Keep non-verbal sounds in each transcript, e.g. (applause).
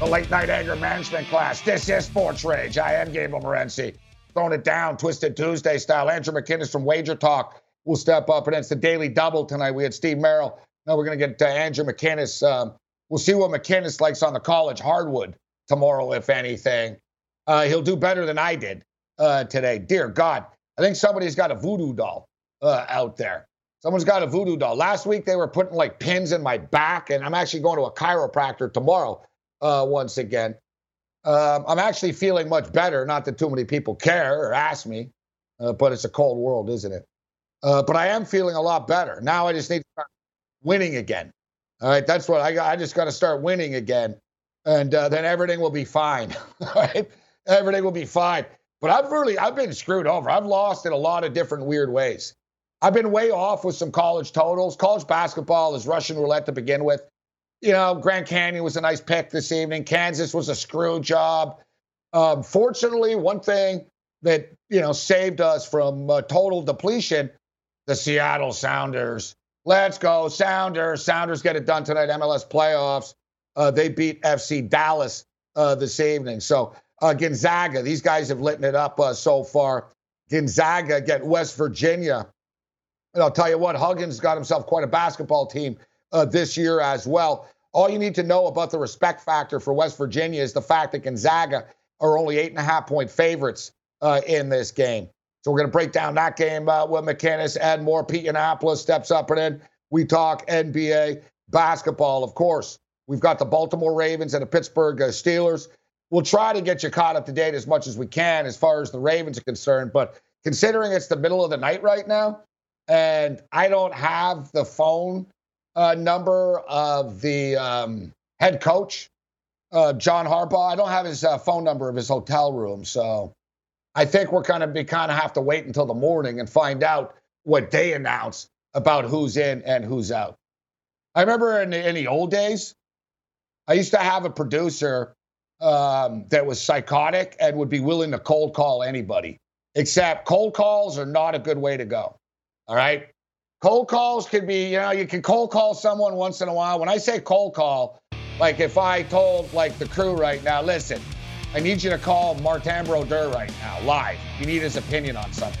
the late night anger management class. This is Sports Rage. I am Gabriel Morency. Throwing it down, Twisted Tuesday style. Andrew McInnis from Wager Talk will step up, and it's the Daily Double tonight. We had Steve Merrill. Now we're going to get uh, Andrew McInnis. Um, we'll see what McInnis likes on the college hardwood tomorrow, if anything. Uh, he'll do better than I did uh, today. Dear God, I think somebody's got a voodoo doll uh, out there. Someone's got a voodoo doll. Last week they were putting like pins in my back, and I'm actually going to a chiropractor tomorrow uh, once again. Um, I'm actually feeling much better. Not that too many people care or ask me, uh, but it's a cold world, isn't it? Uh, but I am feeling a lot better. Now I just need to start winning again. All right, that's what I. I just got to start winning again, and uh, then everything will be fine. (laughs) All right, everything will be fine. But I've really, I've been screwed over. I've lost in a lot of different weird ways. I've been way off with some college totals. College basketball is Russian roulette to begin with you know, Grand Canyon was a nice pick this evening. Kansas was a screw job. Um, fortunately, one thing that you know saved us from uh, total depletion: the Seattle Sounders. Let's go, Sounders! Sounders get it done tonight. MLS playoffs. Uh, they beat FC Dallas uh, this evening. So uh, Gonzaga, these guys have lit it up uh, so far. Gonzaga get West Virginia. And I'll tell you what, Huggins got himself quite a basketball team uh, this year as well. All you need to know about the respect factor for West Virginia is the fact that Gonzaga are only eight and a half point favorites uh, in this game. So we're going to break down that game uh, with McInnis. Ed Moore, Pete Annapolis steps up and in. We talk NBA basketball, of course. We've got the Baltimore Ravens and the Pittsburgh uh, Steelers. We'll try to get you caught up to date as much as we can as far as the Ravens are concerned. But considering it's the middle of the night right now, and I don't have the phone uh, number of the um, head coach, uh, John Harbaugh. I don't have his uh, phone number of his hotel room, so I think we're going to be kind of have to wait until the morning and find out what they announce about who's in and who's out. I remember in the, in the old days, I used to have a producer um, that was psychotic and would be willing to cold call anybody. Except cold calls are not a good way to go. All right. Cold calls could be, you know, you can cold call someone once in a while. When I say cold call, like if I told like the crew right now, listen, I need you to call Martin Brodeur right now, live. You need his opinion on something.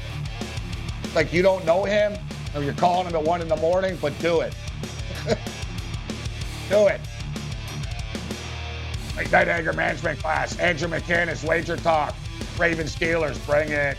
Like you don't know him, or you're calling him at one in the morning, but do it. (laughs) do it. Like that anger management class. Andrew McInnis, Wager Talk. Raven Steelers, bring it.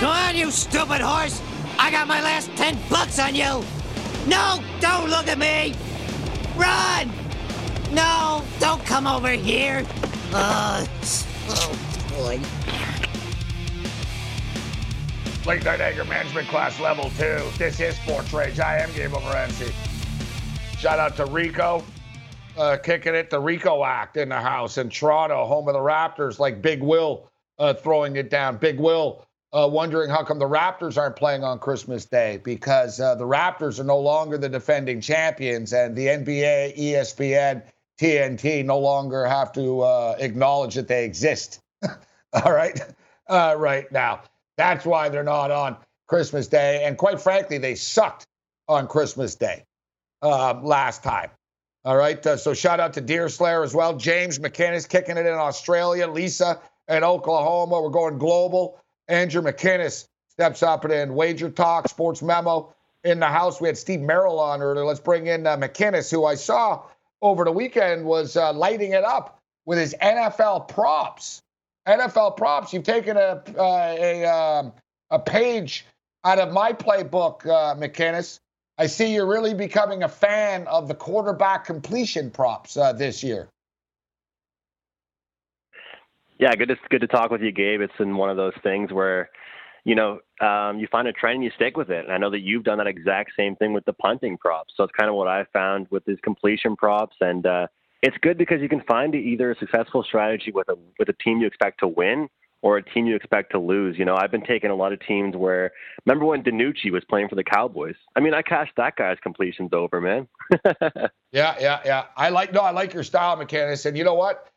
Go on, you stupid horse! I got my last ten bucks on you! No, don't look at me! Run! No, don't come over here! Uh, oh, boy. Late Night Anger Management Class Level 2. This is Sports Rage. I am Gabe Morency. Shout out to Rico, uh, kicking it. The Rico Act in the house in Toronto, home of the Raptors, like Big Will uh, throwing it down. Big Will uh, wondering how come the Raptors aren't playing on Christmas Day because uh, the Raptors are no longer the defending champions, and the NBA, ESPN, TNT no longer have to uh, acknowledge that they exist. (laughs) All right, uh, right now. That's why they're not on Christmas Day, and quite frankly, they sucked on Christmas Day um, last time. All right, uh, so shout out to Deerslayer as well. James McKinnis kicking it in Australia. Lisa in Oklahoma. We're going global. Andrew McInnis steps up and in Wager Talk, Sports Memo in the house. We had Steve Merrill on earlier. Let's bring in uh, McInnis, who I saw over the weekend was uh, lighting it up with his NFL props. NFL props. You've taken a uh, a um, a page out of my playbook, uh, McInnis. I see you're really becoming a fan of the quarterback completion props uh, this year. Yeah, good to good to talk with you, Gabe. It's in one of those things where, you know, um, you find a trend and you stick with it. And I know that you've done that exact same thing with the punting props. So it's kind of what I found with these completion props. And uh, it's good because you can find either a successful strategy with a with a team you expect to win or a team you expect to lose. You know, I've been taking a lot of teams where remember when DiNucci was playing for the Cowboys? I mean, I cashed that guy's completions over, man. (laughs) yeah, yeah, yeah. I like no, I like your style, mechanics. And you know what?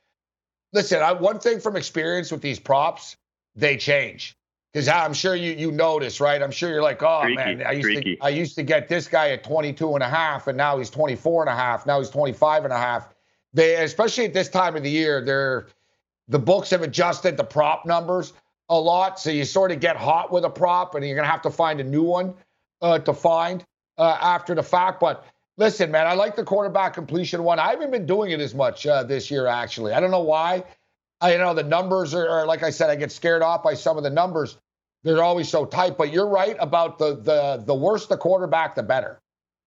Listen, I, one thing from experience with these props, they change. Because I'm sure you you notice, right? I'm sure you're like, oh Freaky, man, I used freaky. to I used to get this guy at 22 and a half, and now he's 24 and a half. Now he's 25 and a half. They, especially at this time of the year, they're the books have adjusted the prop numbers a lot, so you sort of get hot with a prop, and you're gonna have to find a new one uh, to find uh, after the fact. But listen, man, I like the quarterback completion one. I haven't been doing it as much uh, this year, actually. I don't know why. I you know the numbers are, are, like I said, I get scared off by some of the numbers. They're always so tight. But you're right about the the the worse the quarterback, the better.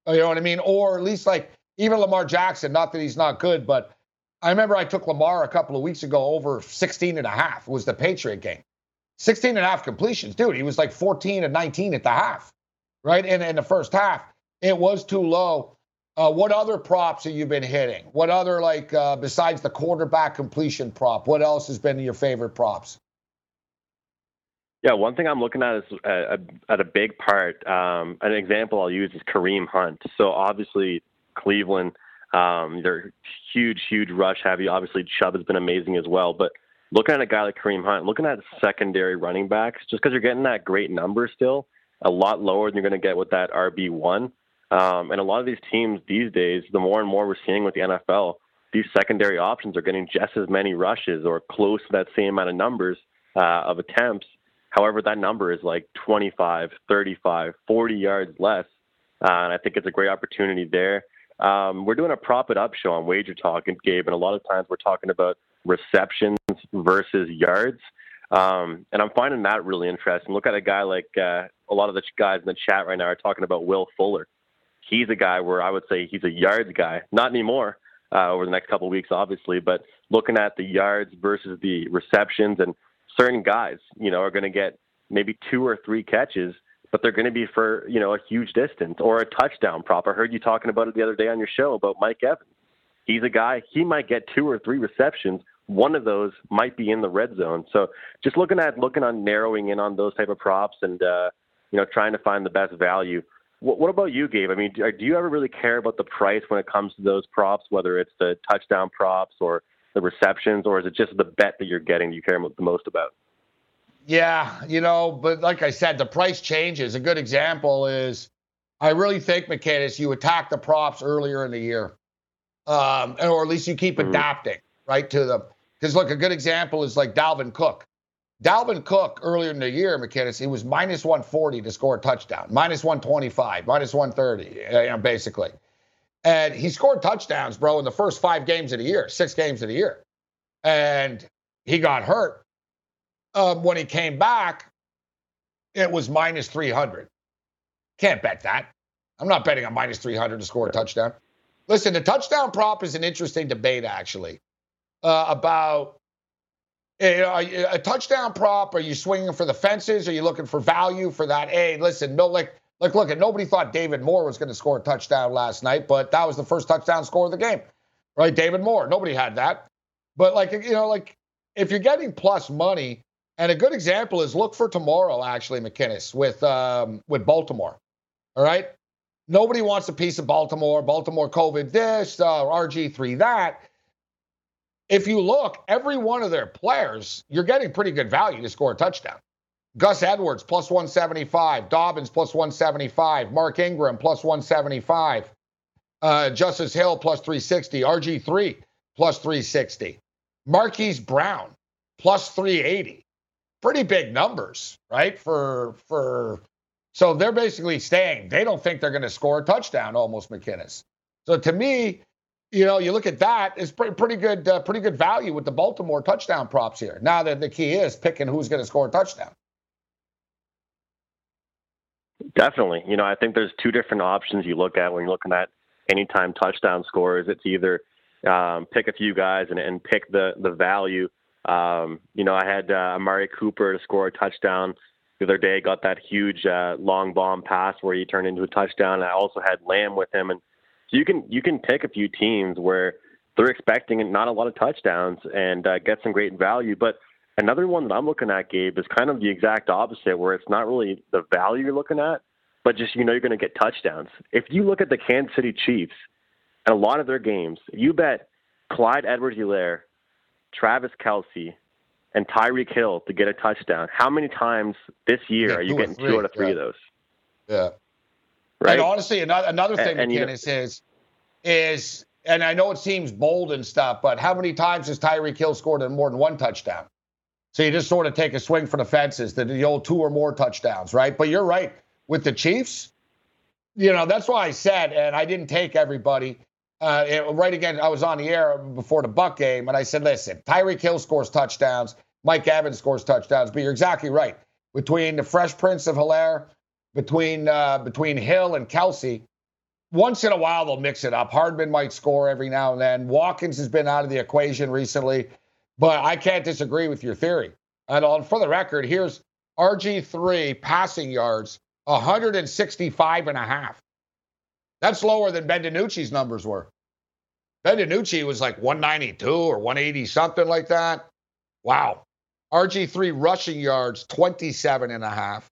You know what I mean? Or at least like even Lamar Jackson. Not that he's not good, but I remember I took Lamar a couple of weeks ago over 16 and a half. Was the Patriot game. 16 and a half completions, dude. He was like 14 and 19 at the half, right? In in the first half, it was too low. Uh, what other props have you been hitting? What other like uh, besides the quarterback completion prop? What else has been your favorite props? Yeah, one thing I'm looking at is uh, at a big part. Um, an example I'll use is Kareem Hunt. So obviously Cleveland, um, they're huge, huge rush heavy. Obviously Chubb has been amazing as well. But looking at a guy like Kareem Hunt, looking at secondary running backs, just because you're getting that great number still, a lot lower than you're going to get with that RB one. Um, and a lot of these teams these days, the more and more we're seeing with the NFL, these secondary options are getting just as many rushes or close to that same amount of numbers uh, of attempts. However, that number is like 25, 35, 40 yards less. Uh, and I think it's a great opportunity there. Um, we're doing a prop it up show on Wager Talk, and Gabe, and a lot of times we're talking about receptions versus yards. Um, and I'm finding that really interesting. Look at a guy like uh, a lot of the guys in the chat right now are talking about Will Fuller he's a guy where I would say he's a yards guy. Not anymore uh, over the next couple of weeks, obviously, but looking at the yards versus the receptions and certain guys, you know, are going to get maybe two or three catches, but they're going to be for, you know, a huge distance or a touchdown prop. I heard you talking about it the other day on your show about Mike Evans. He's a guy, he might get two or three receptions. One of those might be in the red zone. So just looking at looking on narrowing in on those type of props and uh, you know trying to find the best value what, what about you, Gabe? I mean, do, do you ever really care about the price when it comes to those props, whether it's the touchdown props or the receptions, or is it just the bet that you're getting you care the most about? Yeah, you know, but like I said, the price changes. A good example is I really think, McInnis, you attack the props earlier in the year, um, or at least you keep mm-hmm. adapting right to them. Because look, a good example is like Dalvin Cook. Dalvin Cook earlier in the year, McInnis, he was minus 140 to score a touchdown, minus 125, minus 130, uh, you know, basically. And he scored touchdowns, bro, in the first five games of the year, six games of the year. And he got hurt. Um, when he came back, it was minus 300. Can't bet that. I'm not betting on minus 300 to score a touchdown. Listen, the touchdown prop is an interesting debate, actually, uh, about a, a, touchdown prop? Are you swinging for the fences? Are you looking for value for that? Hey, listen, no, like, look, nobody thought David Moore was going to score a touchdown last night, but that was the first touchdown score of the game, right? David Moore, nobody had that. But like, you know, like if you're getting plus money, and a good example is look for tomorrow, actually, McInnis with um, with Baltimore. All right, nobody wants a piece of Baltimore. Baltimore COVID this, uh, RG three that if you look, every one of their players, you're getting pretty good value to score a touchdown. Gus Edwards plus 175, Dobbins plus 175, Mark Ingram plus 175, uh, Justice Hill plus 360, RG3 plus 360, Marquise Brown plus 380. Pretty big numbers, right? For for so they're basically saying they don't think they're going to score a touchdown almost McInnis. So to me, you know, you look at that, it's pretty, pretty good, uh, pretty good value with the Baltimore touchdown props here. Now that the key is picking who's going to score a touchdown. Definitely. You know, I think there's two different options you look at when you're looking at anytime touchdown scores. It's either um, pick a few guys and, and pick the the value. Um, you know, I had uh, Amari Cooper to score a touchdown the other day got that huge uh, long bomb pass where he turned into a touchdown. I also had Lamb with him, and so you can you can pick a few teams where they're expecting not a lot of touchdowns and uh, get some great value. But another one that I'm looking at, Gabe, is kind of the exact opposite, where it's not really the value you're looking at, but just you know you're going to get touchdowns. If you look at the Kansas City Chiefs and a lot of their games, you bet Clyde Edwards-Helaire, Travis Kelce, and Tyreek Hill to get a touchdown. How many times this year are you getting two out of three yeah. of those? Yeah. Right. And honestly, another another thing, And- and McInnis, is is and I know it seems bold and stuff, but how many times has Tyreek Hill scored in more than one touchdown? So you just sort of take a swing for the fences, the, the old two or more touchdowns, right? But you're right with the Chiefs. You know that's why I said, and I didn't take everybody. Uh, it- right again, I was on the air before the Buck game, and I said, listen, Tyreek Hill scores touchdowns, Mike Evans scores touchdowns, but you're exactly right. Between the Fresh Prince of Hilaire, between uh, between Hill and Kelce, once in a while they'll mix it up. Hardman might score every now and then. Watkins has been out of the equation recently, but I can't disagree with your theory. And on for the record, here's RG3 passing yards, 165 and a half. That's lower than Ben DiNucci's numbers were. Ben DiNucci was like 192 or 180, something like that. Wow. RG3 rushing yards, 27 and a half.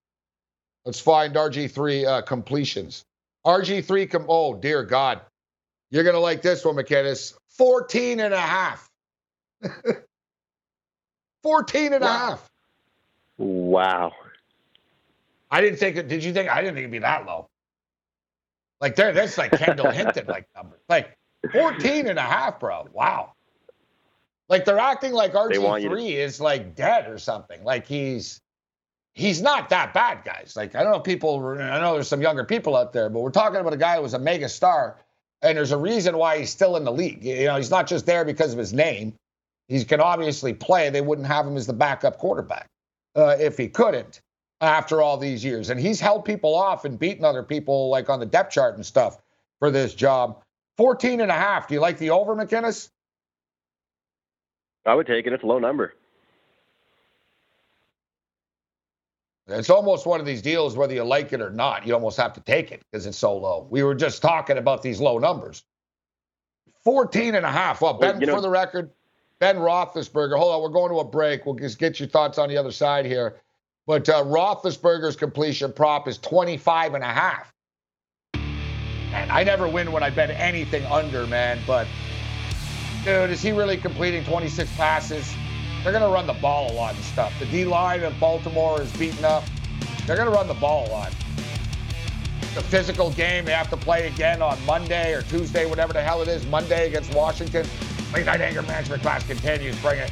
Let's find RG3 uh, completions. RG3, com- oh, dear God. You're going to like this one, McInnis. 14 and a half. (laughs) 14 and a Wow. half. Wow. I didn't think it. Did you think? I didn't think it'd be that low. Like there, that's like Kendall (laughs) Hinton like number. Like 14 and a half, bro. Wow. Like they're acting like They want to- RG3 is like dead or something. Like he's he's not that bad, guys. Like I don't know people. I know there's some younger people out there, but we're talking about a guy who was a mega star, and there's a reason why he's still in the league. You know, he's not just there because of his name. He can obviously play. They wouldn't have him as the backup quarterback uh, if he couldn't after all these years. And he's held people off and beaten other people like on the depth chart and stuff for this job. 14 and a half. Do you like the over, McInnis? I would take it. It's a low number. It's almost one of these deals, whether you like it or not, you almost have to take it because it's so low. We were just talking about these low numbers. 14 and a half. Well, Ben, Well, you know- for the record, Ben Roethlisberger. Hold on, we're going to a break. We'll just get your thoughts on the other side here. But uh, Roethlisberger's completion prop is 25 and a half. And I never win when I bet anything under, man. But, dude, is he really completing 26 passes? They're going to run the ball a lot and stuff. The D line of Baltimore is beaten up. They're going to run the ball a lot. A physical game. They have to play again on Monday or Tuesday, whatever the hell it is. Monday against Washington. Late night anger management class continues. Bring it.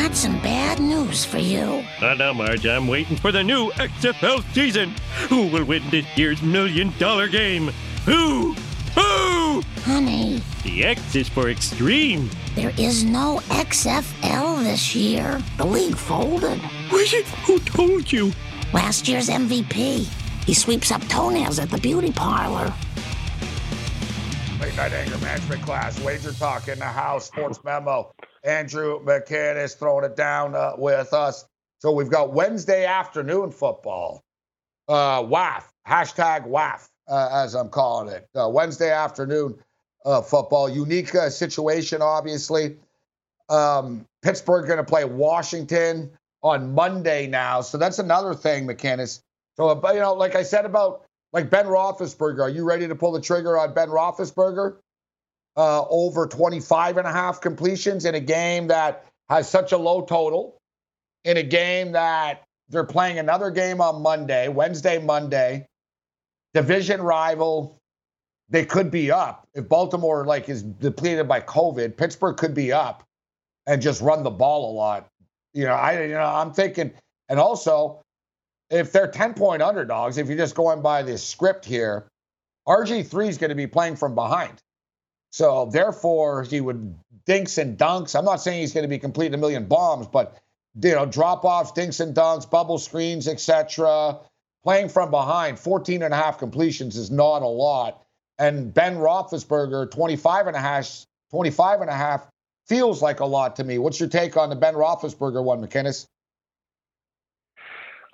Honey, I've got some bad news for you. Not now, Marge. I'm waiting for the new XFL season. Who will win this year's million dollar game? Who? Who? Honey, The X is for extreme. there is no XFL this year. The league folded. Was it? Who told you? Last year's MVP. He sweeps up toenails at the beauty parlor. Late night anger management class. Wager talk in the house. Sports memo. Andrew McCann throwing it down uh, with us. So we've got Wednesday afternoon football. Uh, WAF. Hashtag WAF, uh, as I'm calling it. Uh, Wednesday afternoon uh, football. Unique uh, situation, obviously. Um, Pittsburgh going to play Washington on Monday now. So that's another thing, McInnis. So, you know, like I said about like Ben Roethlisberger, are you ready to pull the trigger on Ben Roethlisberger? Uh, over 25 and a half completions in a game that has such a low total, in a game that they're playing another game on Monday, Wednesday, Monday, division rival. They could be up if Baltimore like is depleted by COVID. Pittsburgh could be up and just run the ball a lot. You know, I you know I'm thinking, and also if they're 10 point underdogs, if you're just going by this script here, RG3 is going to be playing from behind. So therefore, he would dinks and dunks. I'm not saying he's going to be completing a million bombs, but you know, drop offs, dinks and dunks, bubble screens, etc. Playing from behind, 14 and a half completions is not a lot. And Ben Roethlisberger, 25 and a half, 25 and a half feels like a lot to me. What's your take on the Ben Roethlisberger one, McInnis?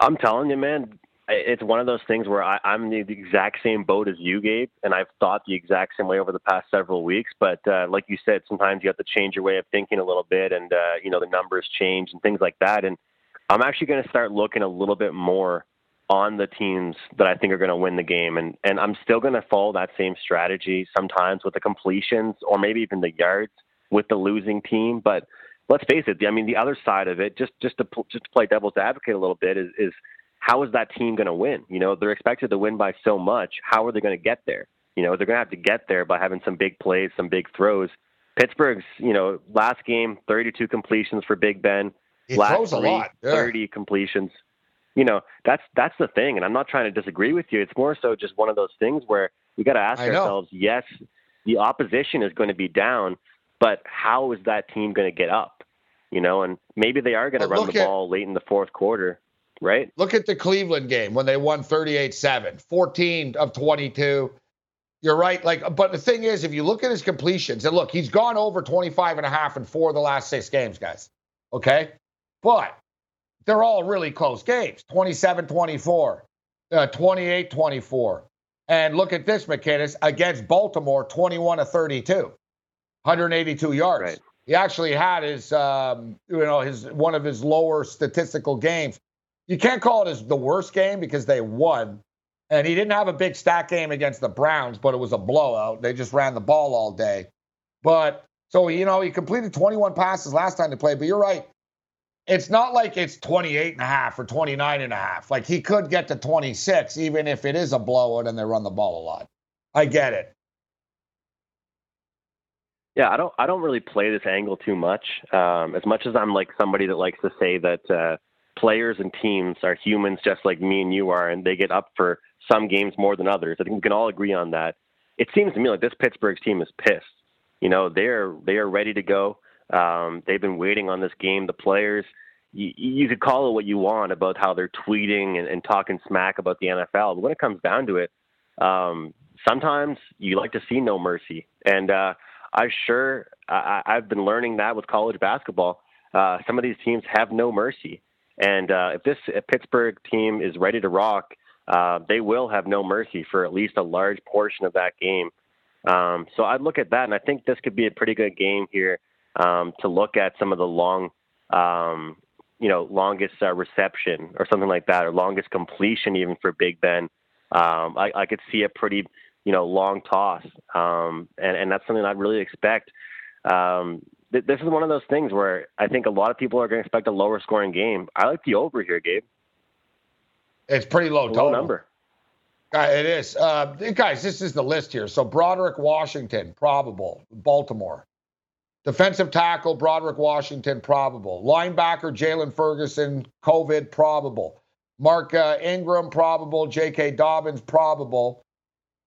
I'm telling you, man, it's one of those things where I, I'm the exact same boat as you, Gabe, and I've thought the exact same way over the past several weeks. But uh, like you said, sometimes you have to change your way of thinking a little bit, and uh, you know the numbers change and things like that. And I'm actually going to start looking a little bit more on the teams that I think are going to win the game, and and I'm still going to follow that same strategy sometimes with the completions or maybe even the yards with the losing team, but let's face it. I mean, the other side of it, just just to just to play devil's advocate a little bit, is is how is that team going to win? You know, they're expected to win by so much. How are they going to get there? You know, they're going to have to get there by having some big plays, some big throws. Pittsburgh's, you know, last game, 32 completions for Big Ben. He last throws a three, lot. Yeah. 30 completions. You know, that's that's the thing, and I'm not trying to disagree with you. It's more so just one of those things where we got to ask I know. ourselves: Yes, the opposition is going to be down, but how is that team going to get up? You know, and maybe they are going to run the at- ball late in the fourth quarter, right? Look at the Cleveland game when they won 38 7, 14 of 22. You're right. Like, but the thing is, if you look at his completions, and look, he's gone over 25 and a half in four of the last six games, guys. Okay. But they're all really close games 27 24, uh, 28 24. And look at this, McInnis, against Baltimore, 21 to 32, 182 yards. Right. He actually had his, um, you know, his one of his lower statistical games. You can't call it as the worst game because they won, and he didn't have a big stat game against the Browns, but it was a blowout. They just ran the ball all day. But so you know, he completed 21 passes last time they played. But you're right. It's not like it's 28 and a half or 29 and a half. Like he could get to 26, even if it is a blowout and they run the ball a lot. I get it. Yeah, I don't I don't really play this angle too much. Um, as much as I'm like somebody that likes to say that uh, players and teams are humans just like me and you are, and they get up for some games more than others. I think we can all agree on that. It seems to me like this Pittsburgh team is pissed. You know, they're they are ready to go. Um, they've been waiting on this game. The players, you, you could call it what you want about how they're tweeting and, and talking smack about the NFL, but when it comes down to it, um, sometimes you like to see no mercy. And uh, I sure I, I've been learning that with college basketball. Uh, some of these teams have no mercy, and uh, if this Pittsburgh team is ready to rock, uh, they will have no mercy for at least a large portion of that game. Um, so I'd look at that, and I think this could be a pretty good game here um, to look at some of the long, um, you know, longest uh, reception or something like that, or longest completion even for Big Ben. Um, I, I could see a pretty, you know, long toss, um, and and that's something I'd really expect. Um, th- this is one of those things where I think a lot of people are going to expect a lower scoring game. I like the over here, Gabe. It's pretty low Low total. number. Uh, it is. Uh, guys, this is the list here. So Broderick Washington, probable. Baltimore. Defensive tackle, Broderick Washington, probable. Linebacker, Jaylon Ferguson, COVID, probable. Mark uh, Ingram, probable. J.K. Dobbins, probable.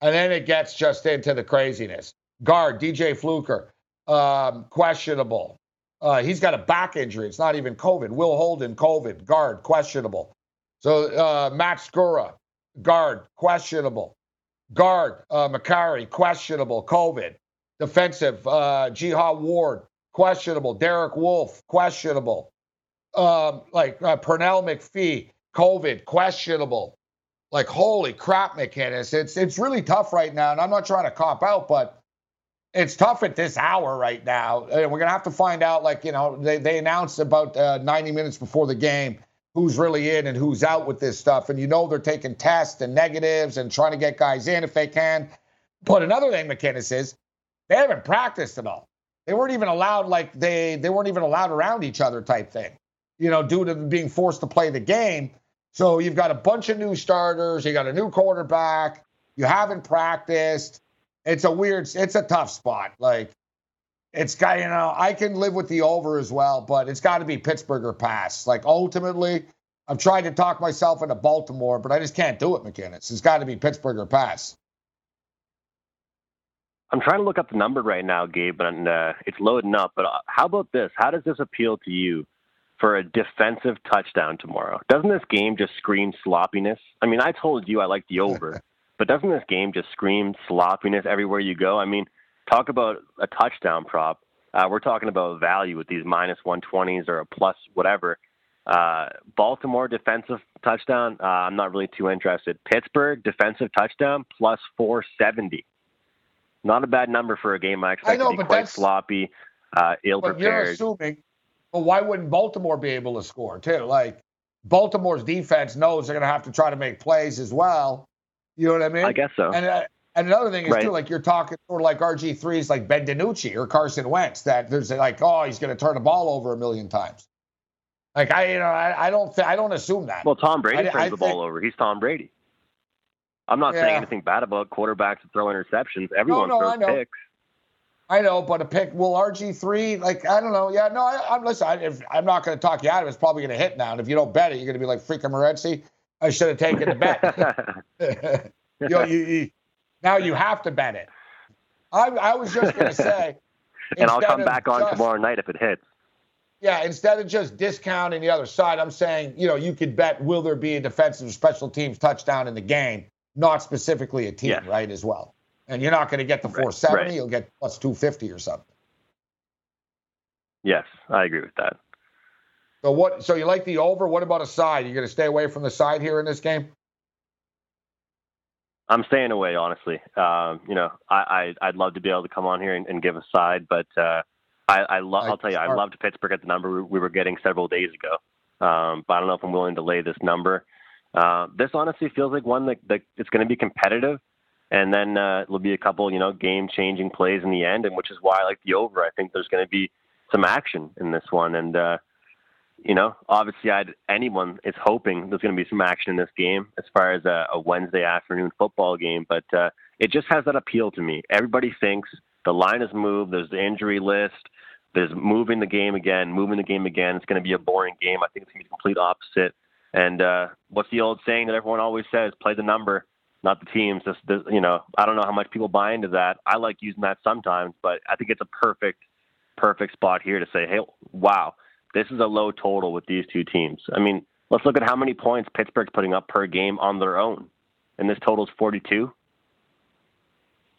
And then it gets just into the craziness. Guard, DJ Fluker, um, questionable. Uh, he's got a back injury. It's not even COVID. Will Holden, COVID. Guard, questionable. So uh, Matt Skura, guard, questionable. Guard, uh, Mekari, questionable. COVID. Defensive, uh, Jihad Ward, questionable. Derek Wolfe, questionable. Um, like uh, Pernell McPhee, COVID, questionable. Like holy crap, McInnis, it's it's really tough right now, and I'm not trying to cop out, but it's tough at this hour right now. And we're gonna have to find out. Like you know, they they announced about uh, 90 minutes before the game who's really in and who's out with this stuff, and you know they're taking tests and negatives and trying to get guys in if they can. But another thing, McInnis is they haven't practiced at all. They weren't even allowed like they they weren't even allowed around each other type thing, you know, due to being forced to play the game. So you've got a bunch of new starters, you got a new quarterback, you haven't practiced. It's a weird, it's a tough spot. Like it's got you know I can live with the over as well, but it's got to be Pittsburgh or pass. Like ultimately, I'm trying to talk myself into Baltimore, but I just can't do it, McInnis. It's got to be Pittsburgh or pass. I'm trying to look up the number right now, Gabe, and uh, it's loading up. But uh, how about this? How does this appeal to you for a defensive touchdown tomorrow? Doesn't this game just scream sloppiness? I mean, I told you I like the over, (laughs) but doesn't this game just scream sloppiness everywhere you go? I mean, talk about a touchdown prop. Uh, we're talking about value with these minus 120s or a plus whatever. Uh, Baltimore defensive touchdown. Uh, I'm not really too interested. Pittsburgh defensive touchdown plus 470. Not a bad number for a game I expect I know, to be quite sloppy, uh, ill prepared. You're assuming. Well, why wouldn't Baltimore be able to score too? Like Baltimore's defense knows they're going to have to try to make plays as well. You know what I mean? I guess so. And, uh, and another thing is right. too, like you're talking sort of like RG threes, like Ben DiNucci or Carson Wentz. That there's like, oh, he's going to turn the ball over a million times. Like I, you know, I, I don't, th- I don't assume that. Well, Tom Brady I, turns I the think, ball over. He's Tom Brady. I'm not yeah. saying anything bad about quarterbacks that throw interceptions. Everyone no, no, throws picks. I know, but a pick will RG three like I don't know. Yeah, no, I, am listen. I, if, I'm not going to talk you out of it. It's probably going to hit now, and if you don't bet it, you're going to be like freaking Morency. I should have taken the bet. (laughs) you, know, you, you, now you have to bet it. I, I was just going (laughs) to say. and I'll come back on just, tomorrow night if it hits. Yeah, instead of just discounting the other side, I'm saying, you know, you could bet will there be a defensive special teams touchdown in the game, not specifically a team, right, as well. And you're not going to get the 470, right. you'll get plus 250 or something. Yes, I agree with that. So what so you like the over? What about a side? You're going to stay away from the side here in this game? I'm staying away, honestly. Um, you know, I, I would love to be able to come on here and, and give a side, but uh, I, I love. I'll tell you, I loved Pittsburgh at the number we were getting several days ago. Um, but I don't know if I'm willing to lay this number. Uh, this honestly feels like one that, that it's going to be competitive, and then uh, there'll be a couple, you know, game-changing plays in the end, and which is why I like the over. I think there's going to be some action in this one, and uh, you know, obviously, I'd, anyone is hoping there's going to be some action in this game as far as a, a Wednesday afternoon football game, but uh, it just has that appeal to me. Everybody thinks the line is moved. There's the injury list. There's moving the game again, moving the game again. It's going to be a boring game. I think it's going to be the complete opposite. And uh, what's the old saying that everyone always says? Play the number, not the teams. This, this, you know, I don't know how much people buy into that. I like using that sometimes, but I think it's a perfect, perfect spot here to say, hey, wow, this is a low total with these two teams. I mean, let's look at how many points Pittsburgh's putting up per game on their own, and this total is 42.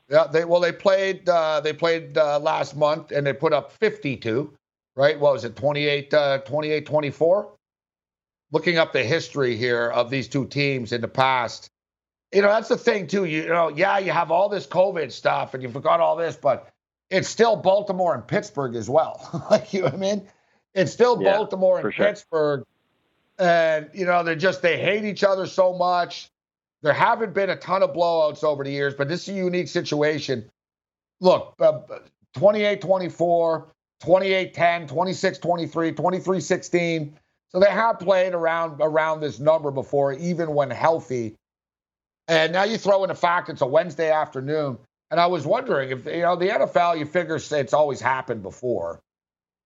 Yeah, they well they played uh, they played uh, last month and they put up 52, right? What was it 28 uh, 28 24? Looking up the history here of these two teams in the past. You know, that's the thing too. You, you know, yeah, you have all this COVID stuff and you forgot all this, but it's still Baltimore and Pittsburgh as well. (laughs) like you know I mean? It's still yeah, Baltimore and Pittsburgh. And you know, they're just they hate each other so much. There haven't been a ton of blowouts over the years, but this is a unique situation. Look, uh, 28 24, 28 10, 26 23, 23 16. So they have played around around this number before, even when healthy. And now you throw in the fact it's a Wednesday afternoon. And I was wondering if, you know, the NFL, you figure it's always happened before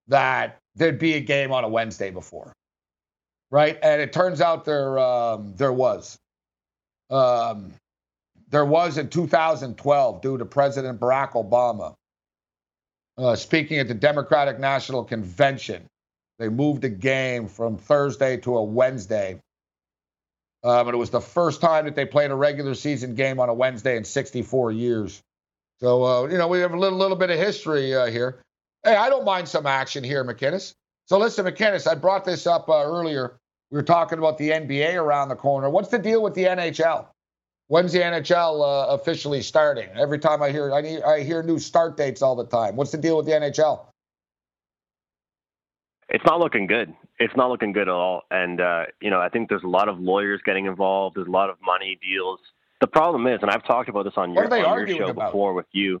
that there'd be a game on a Wednesday before. Right. And it turns out there um, there was. Um, there was in 2012 due to President Barack Obama uh, speaking at the Democratic National Convention. They moved the game from Thursday to a Wednesday. Um, and it was the first time that they played a regular season game on a Wednesday in 64 years. So, uh, you know, we have a little, little bit of history uh, here. Hey, I don't mind some action here, McInnis. So, listen, McInnis, I brought this up uh, earlier. We were talking about the NBA around the corner. What's the deal with the NHL? When's the NHL uh, officially starting? Every time I hear I, need, I hear new start dates all the time. What's the deal with the NHL? It's not looking good. It's not looking good at all. And uh, you know, I think there's a lot of lawyers getting involved. There's a lot of money deals. The problem is, and I've talked about this on your, on your show about? before with you.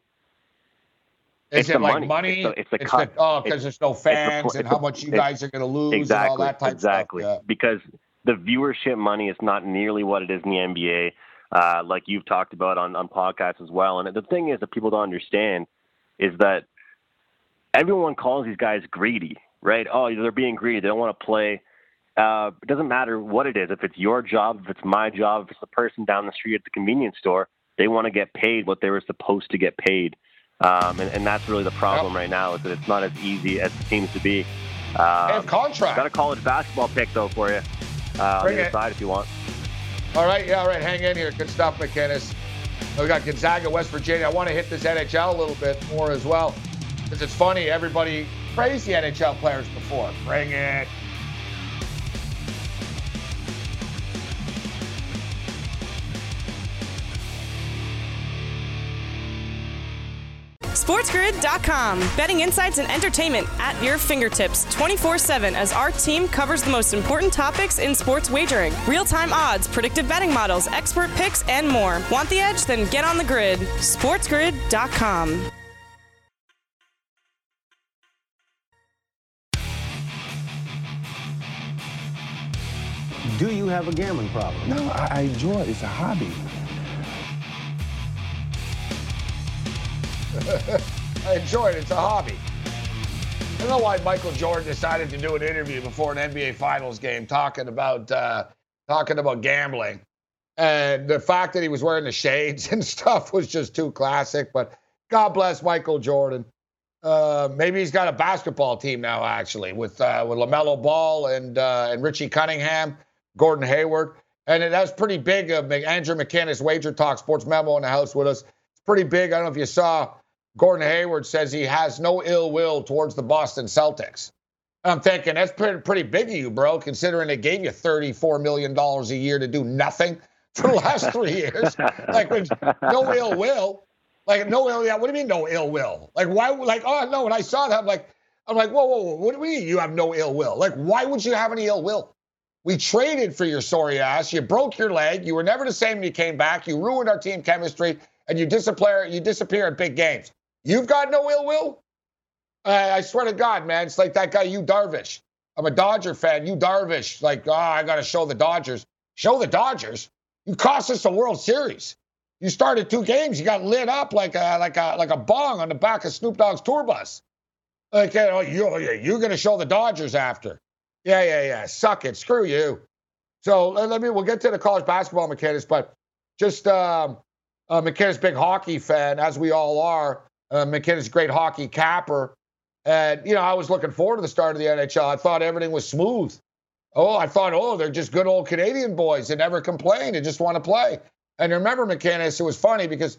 Is it's it like money? money? It's the, it's the it's cut. The, oh, because there's no fans the, and how much you guys are going to lose exactly, and all that type exactly. stuff. Yeah. Because the viewership money is not nearly what it is in the NBA, uh, like you've talked about on, on podcasts as well. And the thing is that people don't understand is that everyone calls these guys greedy, right? Oh, they're being greedy. They don't want to play. Uh, it doesn't matter what it is. If it's your job, if it's my job, if it's the person down the street at the convenience store, they want to get paid what they were supposed to get paid. Um, and, and, that's really the problem yep. right now is that it's not as easy as it seems to be. Um, contract. Got a college basketball pick though for you uh, on the other side if you want. All right, yeah, all right. Hang in here. Good stuff, McInnis. We got Gonzaga, West Virginia. I want to hit this NHL a little bit more as well because it's funny. Everybody praised the NHL players before. Bring it. SportsGrid.com. Betting insights and entertainment at your fingertips 24 7 as our team covers the most important topics in sports wagering real time odds, predictive betting models, expert picks, and more. Want the edge? Then get on the grid. SportsGrid.com. Do you have a gambling problem? No, I, I enjoy it. It's a hobby. I enjoy it. It's a hobby. I don't know why Michael Jordan decided to do an interview before an NBA Finals game talking about uh, talking about gambling, and the fact that he was wearing the shades (laughs) and stuff was just too classic. But God bless Michael Jordan. Uh, maybe he's got a basketball team now, actually, with uh, with Lamelo Ball and uh, and Richie Cunningham, Gordon Hayward, and that was pretty big. Of Andrew McInnis, Wager Talk Sports Memo in the house with us. It's pretty big. I don't know if you saw Gordon Hayward says he has no ill will towards the Boston Celtics. I'm thinking that's pretty, pretty big of you, bro, considering they gave you $34 million a year to do nothing for the last (laughs) three years. Like, no ill will. Like, no ill, yeah, what do you mean no ill will? Like, why, like, oh, no, when I saw that, I'm like, I'm like, whoa, whoa, whoa, what do you mean you have no ill will? Like, why would you have any ill will? We traded for your sorry ass. You broke your leg. You were never the same when you came back. You ruined our team chemistry, and you disappear, you disappear at big games. You've got no ill will? I swear to God, man, it's like that guy, you Darvish. I'm a Dodger fan. Yu Darvish, like, oh, I got to show the Dodgers. Show the Dodgers? You cost us the World Series. You started two games. You got lit up like a like a like a bong on the back of Snoop Dogg's tour bus. Like, you know, you, you're going to show the Dodgers after. Yeah, yeah, yeah. Suck it. Screw you. So let me. We'll get to the college basketball mechanics, but just um, uh, McInnis, big hockey fan, as we all are. Uh, McInnis, great hockey capper. And, you know, I was looking forward to the start of the NHL. I thought everything was smooth. Oh, I thought, oh, they're just good old Canadian boys that never complain and just want to play. And remember, McInnis, it was funny because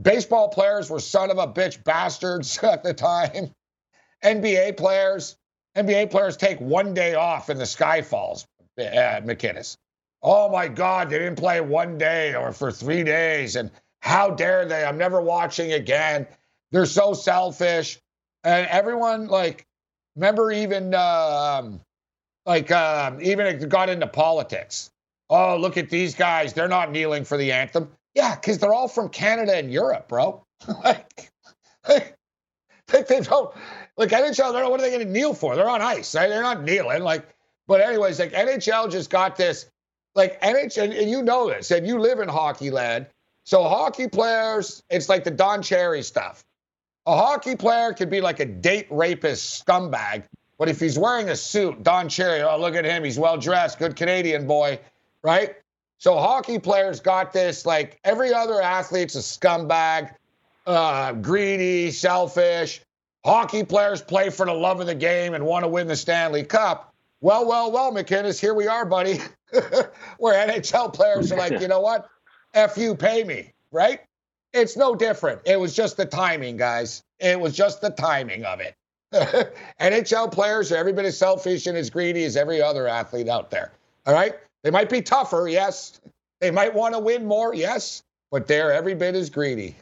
baseball players were son of a bitch bastards (laughs) at the time. NBA players, NBA players take one day off in the sky falls, uh, McInnis. Oh my God, they didn't play one day or for three days. And how dare they? I'm never watching again. They're so selfish. And everyone, like, remember even, um, like, um, even it got into politics. Oh, look at these guys. They're not kneeling for the anthem. Yeah, because they're all from Canada and Europe, bro. (laughs) like, (laughs) they, they don't, like, NHL, they're, what are they going to kneel for? They're on ice. Right? They're not kneeling. Like, but, anyways, like, NHL just got this, like, NHL, and you know this, and you live in hockey land. So, hockey players, it's like the Don Cherry stuff. A hockey player could be like a date rapist scumbag, but if he's wearing a suit, Don Cherry, oh, look at him. He's well dressed, good Canadian boy, right? So hockey players got this. Like every other athlete's a scumbag, uh, greedy, selfish. Hockey players play for the love of the game and want to win the Stanley Cup. Well, well, well, McInnis, here we are, buddy. (laughs) Where NHL players are like, (laughs) you know what? F you, pay me, right? It's no different. It was just the timing, guys. It was just the timing of it. (laughs) NHL players are every bit as selfish and as greedy as every other athlete out there. All right? They might be tougher, yes. They might want to win more, yes. But they're every bit as greedy.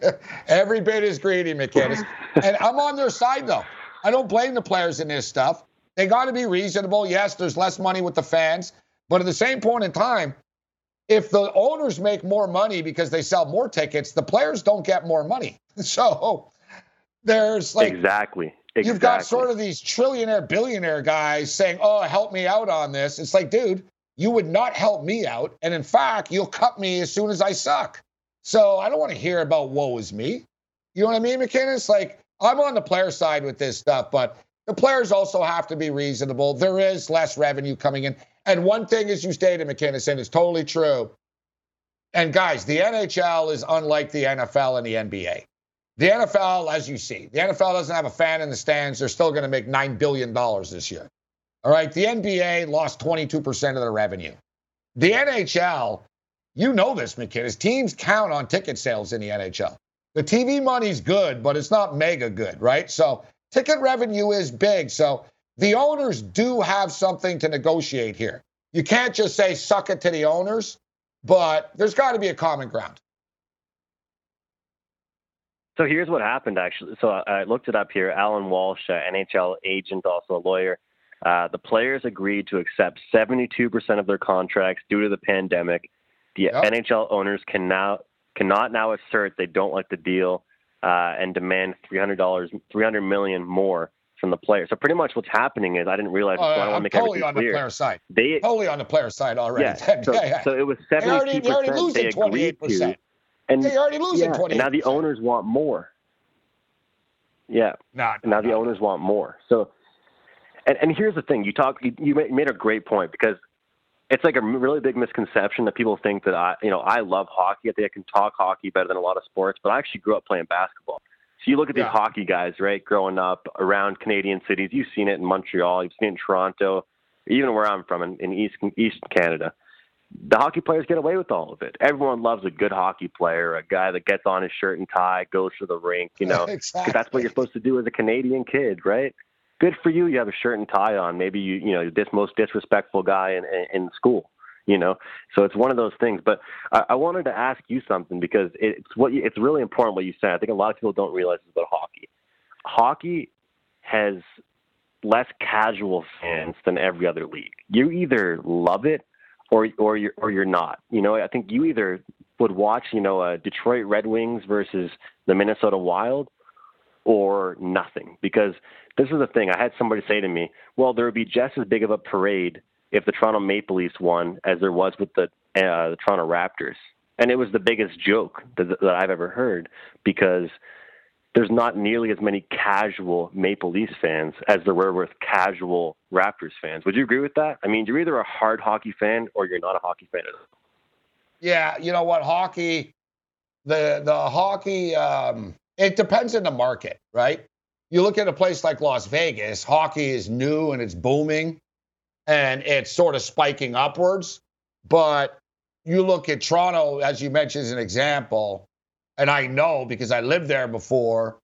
(laughs) every bit as greedy, McInnis. and I'm on their side, though. I don't blame the players in this stuff. They got to be reasonable. Yes, there's less money with the fans. But at the same point in time, if the owners make more money because they sell more tickets, the players don't get more money. (laughs) So there's like exactly. exactly. You've got sort of these trillionaire, billionaire guys saying, "Oh, help me out on this." It's like, dude, you would not help me out, and in fact, you'll cut me as soon as I suck. So I don't want to hear about woe is me. You know what I mean, McInnis? Like, I'm on the player side with this stuff, but the players also have to be reasonable. There is less revenue coming in. And one thing, as you stated, McInnis, and it's totally true. And guys, the NHL is unlike the NFL and the NBA. The NFL, as you see, the NFL doesn't have a fan in the stands. They're still going to make $9 billion this year. All right. The NBA lost 22% of their revenue. The NHL, you know this, McInnis, teams count on ticket sales in the NHL. The TV money's good, but it's not mega good, right? So ticket revenue is big. So the owners do have something to negotiate here. You can't just say suck it to the owners, but there's got to be a common ground. So here's what happened actually. So I looked it up here. Allan Walsh, uh, NHL agent, also a lawyer. Uh, the players agreed to accept 72% of their contracts due to the pandemic. The yep. NHL owners can now cannot now assert they don't like the deal uh, and demand $300, 300 million more from the player. So pretty much what's happening is I didn't realize. Oh, so I uh, I'm make totally on clear. the player side. They totally on the player side already. Yeah. So, (laughs) yeah, yeah. so it was 72 percent. They agreed to, and yeah, you're already losing yeah, 28 And now the owners want more. Yeah. No now no, the owners want more. So, and and here's the thing: you talk, you, you made a great point because it's like a really big misconception that people think that I, you know, I love hockey. I think I can talk hockey better than a lot of sports, but I actually grew up playing basketball. So you look at these yeah. hockey guys, right, growing up around Canadian cities. You've seen it in Montreal. You've seen it in Toronto, even where I'm from in, in East East Canada. The hockey players get away with all of it. Everyone loves a good hockey player, a guy that gets on his shirt and tie, goes to the rink. You know, exactly. (laughs) that's what you're supposed to do as a Canadian kid, right? Good for you. You have a shirt and tie on. Maybe you, you know, this most disrespectful guy in in school you know? So it's one of those things. But i, I wanted to ask you something because it's what you, it's really important what you said. I think a lot of people don't realize about hockey. Hockey has less casual fans than every other league. You either love it or or you're or you're not. You know i think you either would watch you know a detroit red wings versus the minnesota wild or nothing. Because this is the thing. I had somebody say to me well there would be just as big of a parade if the Toronto Maple Leafs won as there was with the uh, the Toronto Raptors, and it was the biggest joke that, that I've ever heard because there's not nearly as many casual Maple Leafs fans as there were with casual Raptors fans. Would you agree with that? I mean, you're either a hard hockey fan or you're not a hockey fan at all. Yeah, you know what? Hockey, the the hockey, um, it depends on the market, right? You look at a place like Las Vegas, hockey is new and it's booming and it's sort of spiking upwards. But you look at Toronto, as you mentioned as an example, and I know because I lived there before.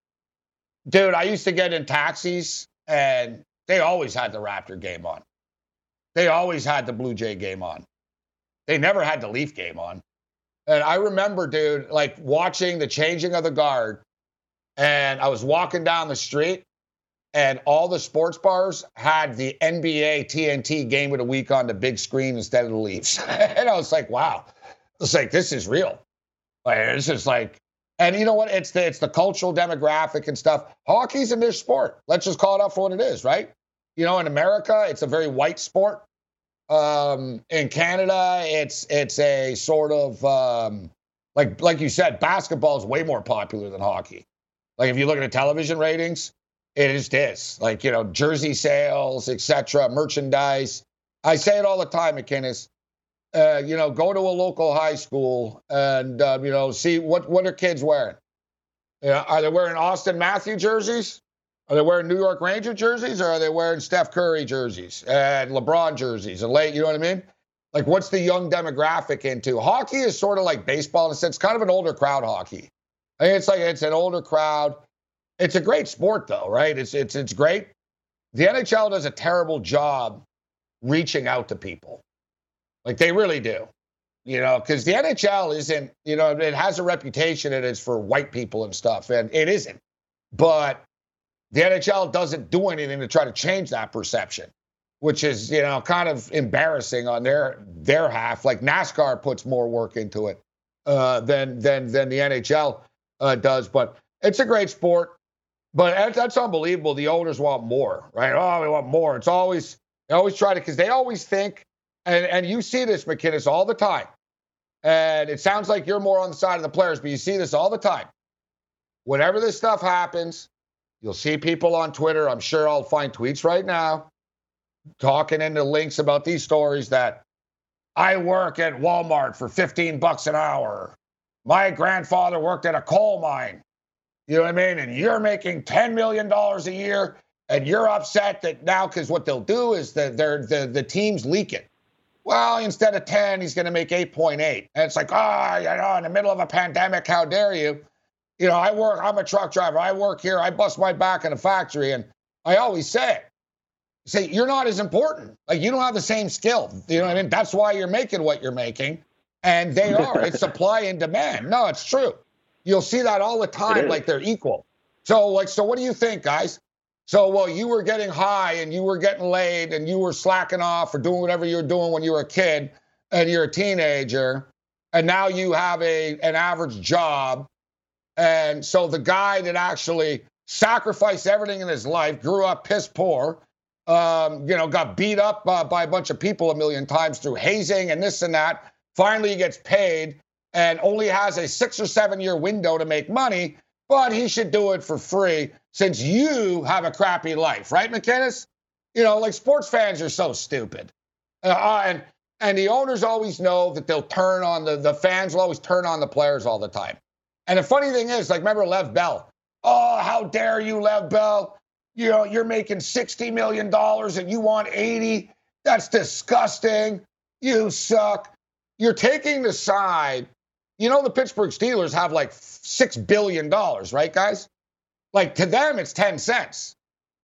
Dude, I used to get in taxis and they always had the Raptor game on. They always had the Blue Jay game on. They never had the Leaf game on. And I remember, dude, like watching the changing of the guard. And I was walking down the street and all the sports bars had the NBA TNT game of the week on the big screen instead of the Leafs. (laughs) and I was like, wow, it's like this is real. Like it's just like, and you know what? It's the it's the cultural demographic and stuff. Hockey's a niche sport. Let's just call it up for what it is, right? You know, in America, it's a very white sport. Um, in Canada, it's it's a sort of um, like like you said, basketball is way more popular than hockey. Like if you look at the television ratings, it this like you know jersey sales, etc., merchandise. I say it all the time, McInnis. Uh, you know, go to a local high school and uh, you know see what what are kids wearing. You know, are they wearing Auston Matthew jerseys? Are they wearing New York Ranger jerseys, or are they wearing Steph Curry jerseys and LeBron jerseys and late? You know what I mean? Like, what's the young demographic into? Hockey is sort of like baseball in a sense, kind of an older crowd hockey. I think it's like it's an older crowd. It's a great sport, though, right? It's it's it's great. The NHL does a terrible job reaching out to people, like they really do. You know, because the NHL isn't, you know, it has a reputation and it's for white people and stuff, and it isn't. But the NHL doesn't do anything to try to change that perception, which is, you know, kind of embarrassing on their their half. Like NASCAR puts more work into it uh, than than than the NHL uh, does, but it's a great sport. But that's unbelievable. The owners want more, right? Oh, we want more. It's always they always try to because they always think, and and you see this, McInnis, all the time. And it sounds like you're more on the side of the players, but you see this all the time. Whenever this stuff happens, You'll see people on Twitter. I'm sure I'll find tweets right now talking into links about these stories that I work at Walmart for 15 bucks an hour. My grandfather worked at a coal mine. You know what I mean? And you're making $10 million a year and you're upset that now because what they'll do is that they're the, the teams leak it. Well, instead of 10, he's going to make 8.8. And it's like, ah, oh, you know, in the middle of a pandemic, how dare you? You know, I work, I'm a truck driver. I work here. I bust my back in a factory. And I always say it. Say, you're not as important. Like, you don't have the same skill. You know what I mean? That's why you're making what you're making. And they are. it's supply and demand. No, it's true. You'll see that all the time, like they're equal. So, like, so what do you think, guys? So, well, you were getting high and you were getting laid and you were slacking off or doing whatever you were doing when you were a kid and you're a teenager, and now you have a an average job. And so the guy that actually sacrificed everything in his life, grew up piss poor, um, you know, got beat up uh, by a bunch of people a million times through hazing and this and that. Finally, he gets paid and only has a six or seven year window to make money, but he should do it for free since you have a crappy life, right, McInnis? You know, like sports fans are so stupid. Uh, uh, and and the owners always know that they'll turn on the the fans will always turn on the players all the time. And the funny thing is, like, remember Le'Veon Bell? Oh, how dare you, Le'Veon Bell? You know, you're making sixty million dollars and you want eighty. That's disgusting. You suck. You're taking the side. You know, the Pittsburgh Steelers have like six billion dollars, right, guys? Like to them, it's 10 cents,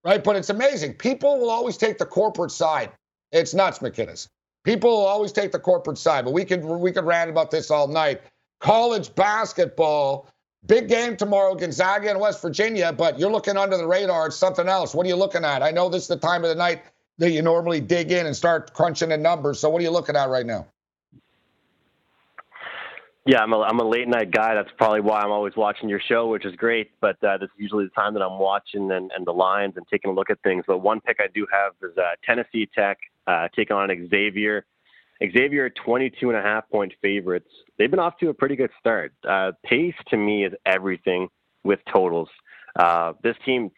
right? But it's amazing. People will always take the corporate side. It's nuts, McInnis. People will always take the corporate side, but we could we could rant about this all night. College basketball, big game tomorrow, Gonzaga and West Virginia, but you're looking under the radar. It's something else. What are you looking at? I know this is the time of the night that you normally dig in and start crunching the numbers. So what are you looking at right now? Yeah, I'm a, I'm a late night guy. That's probably why I'm always watching your show, which is great. But uh, this is usually the time that I'm watching and, and the lines and taking a look at things. But one pick I do have is uh, Tennessee Tech uh, taking on Xavier. Xavier 22 and a half point favorites. They've been off to a pretty good start. Uh, pace to me is everything with totals. Uh, this team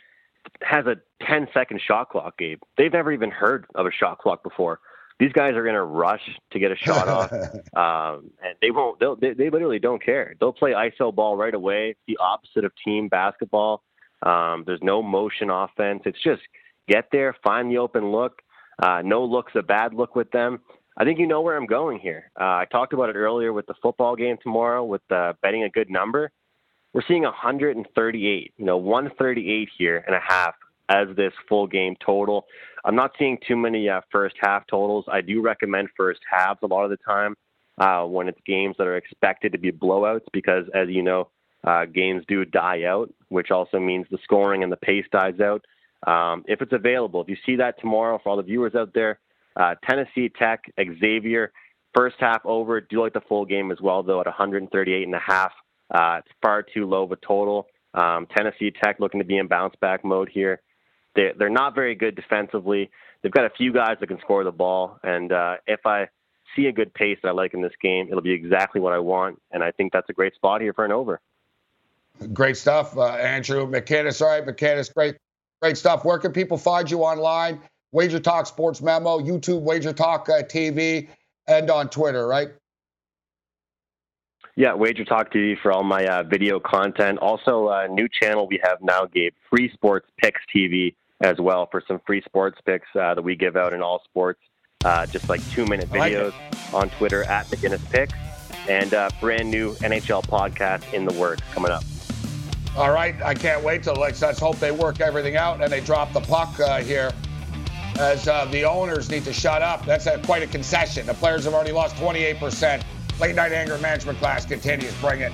has a 10 second shot clock, Gabe. They've never even heard of a shot clock before these guys are going to rush to get a shot off, (laughs) um, and they won't. They'll, they they literally don't care. They'll play iso ball right away. the opposite of team basketball. Um, there's no motion offense. It's just get there, find the open look. Uh, no look's a bad look with them. I think you know where I'm going here. Uh, I talked about it earlier with the football game tomorrow with uh, betting a good number. We're seeing 138, you know, 138 here and a half as this full game total. I'm not seeing too many uh, first half totals. I do recommend first halves a lot of the time uh, when it's games that are expected to be blowouts because, as you know, uh, games do die out, which also means the scoring and the pace dies out. Um, if it's available, if you see that tomorrow for all the viewers out there, uh, Tennessee Tech, Xavier, first half over. Do like the full game as well, though, at 138 and a half. Uh, it's far too low of a total. Um, Tennessee Tech looking to be in bounce back mode here. They, they're not very good defensively. They've got a few guys that can score the ball, and uh, if I see a good pace that I like in this game, it'll be exactly what I want, and I think that's a great spot here for an over. Great stuff, uh, Andrew McInnis. All right, McInnis, great, great stuff. Where can people find you online? Wager Talk Sports Memo, YouTube Wager Talk uh, TV, and on Twitter, right? Yeah, Wager Talk TV for all my uh, video content. Also, a new channel we have now, Gabe, Free Sports Picks TV as well for some free sports picks uh, that we give out in all sports. Uh, just like two minute videos like on Twitter at McInnis Picks, and uh, brand new NHL podcast in the works coming up. All right, I can't wait till let's, let's hope they work everything out and they drop the puck uh, here. As uh, the owners need to shut up. That's a, quite a concession. The players have already lost 28%. Late night anger management class continues. Bring it.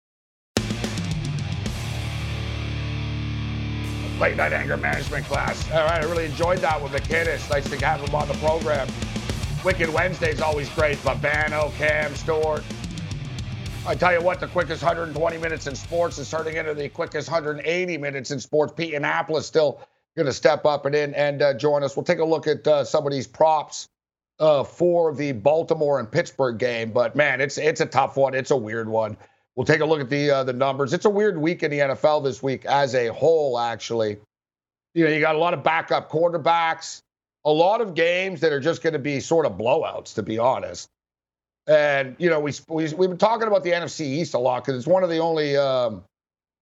Late night anger management class. All right, I really enjoyed that with McInnis. Nice to have him on the program. Wicked Wednesday is always great. Babano, Cam, Stewart. I tell you what, the quickest 120 minutes in sports is turning into the quickest 180 minutes in sports. Pete Annapolis still going to step up and in and uh, join us. We'll take a look at uh, some of these props uh, for the Baltimore and Pittsburgh game. But man, it's it's a tough one. It's a weird one. We'll take a look at the uh, the numbers. It's a weird week in the NFL this week as a whole. Actually, you know, you got a lot of backup quarterbacks, a lot of games that are just going to be sort of blowouts, to be honest. And you know, we, we we've been talking about the NFC East a lot because it's one of the only. Um,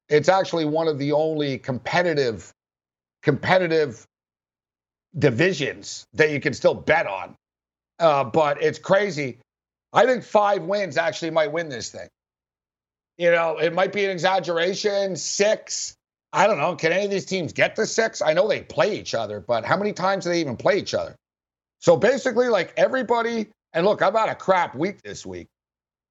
it's actually one of the only competitive competitive divisions that you can still bet on. Uh, but it's crazy. I think five wins actually might win this thing. You know, it might be an exaggeration. Six. I don't know. Can any of these teams get to six? I know they play each other, but how many times do they even play each other? So basically, like everybody, and look, I'm had a crap week this week,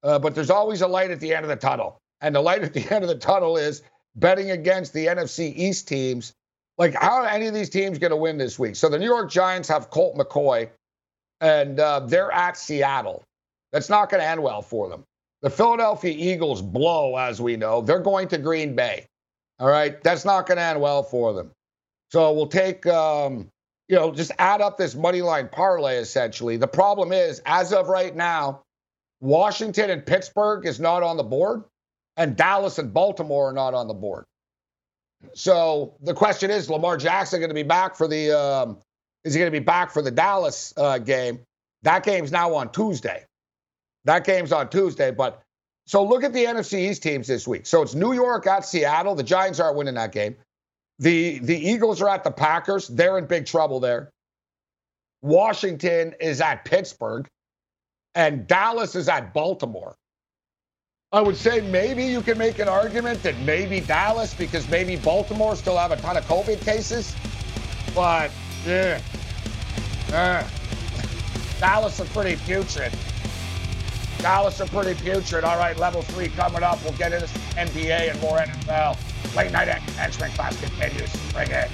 uh, but there's always a light at the end of the tunnel. And the light at the (laughs) end of the tunnel is betting against the NFC East teams. Like, how are any of these teams going to win this week? So the New York Giants have Colt McCoy, and uh, they're at Seattle. That's not going to end well for them. The Philadelphia Eagles blow, as we know. They're going to Green Bay. All right. That's not going to end well for them. So we'll take, um, you know, just add up this money line parlay essentially. The problem is, as of right now, Washington and Pittsburgh is not on the board, and Dallas and Baltimore are not on the board. So the question is, Lamar Jackson going to be back for the? Um, is he going to be back for the Dallas uh, game? That game's now on Tuesday. That game's on Tuesday. But so look at the NFC East teams this week. So it's New York at Seattle. The Giants aren't winning that game. The the Eagles are at the Packers. They're in big trouble there. Washington is at Pittsburgh, and Dallas is at Baltimore. I would say maybe you can make an argument that maybe Dallas, because maybe Baltimore still have a ton of COVID cases. But yeah, uh, Dallas are pretty putrid. Dallas are pretty putrid. All right, level three coming up. We'll get into NBA and more NFL. Late night entrance class continues. Bring it.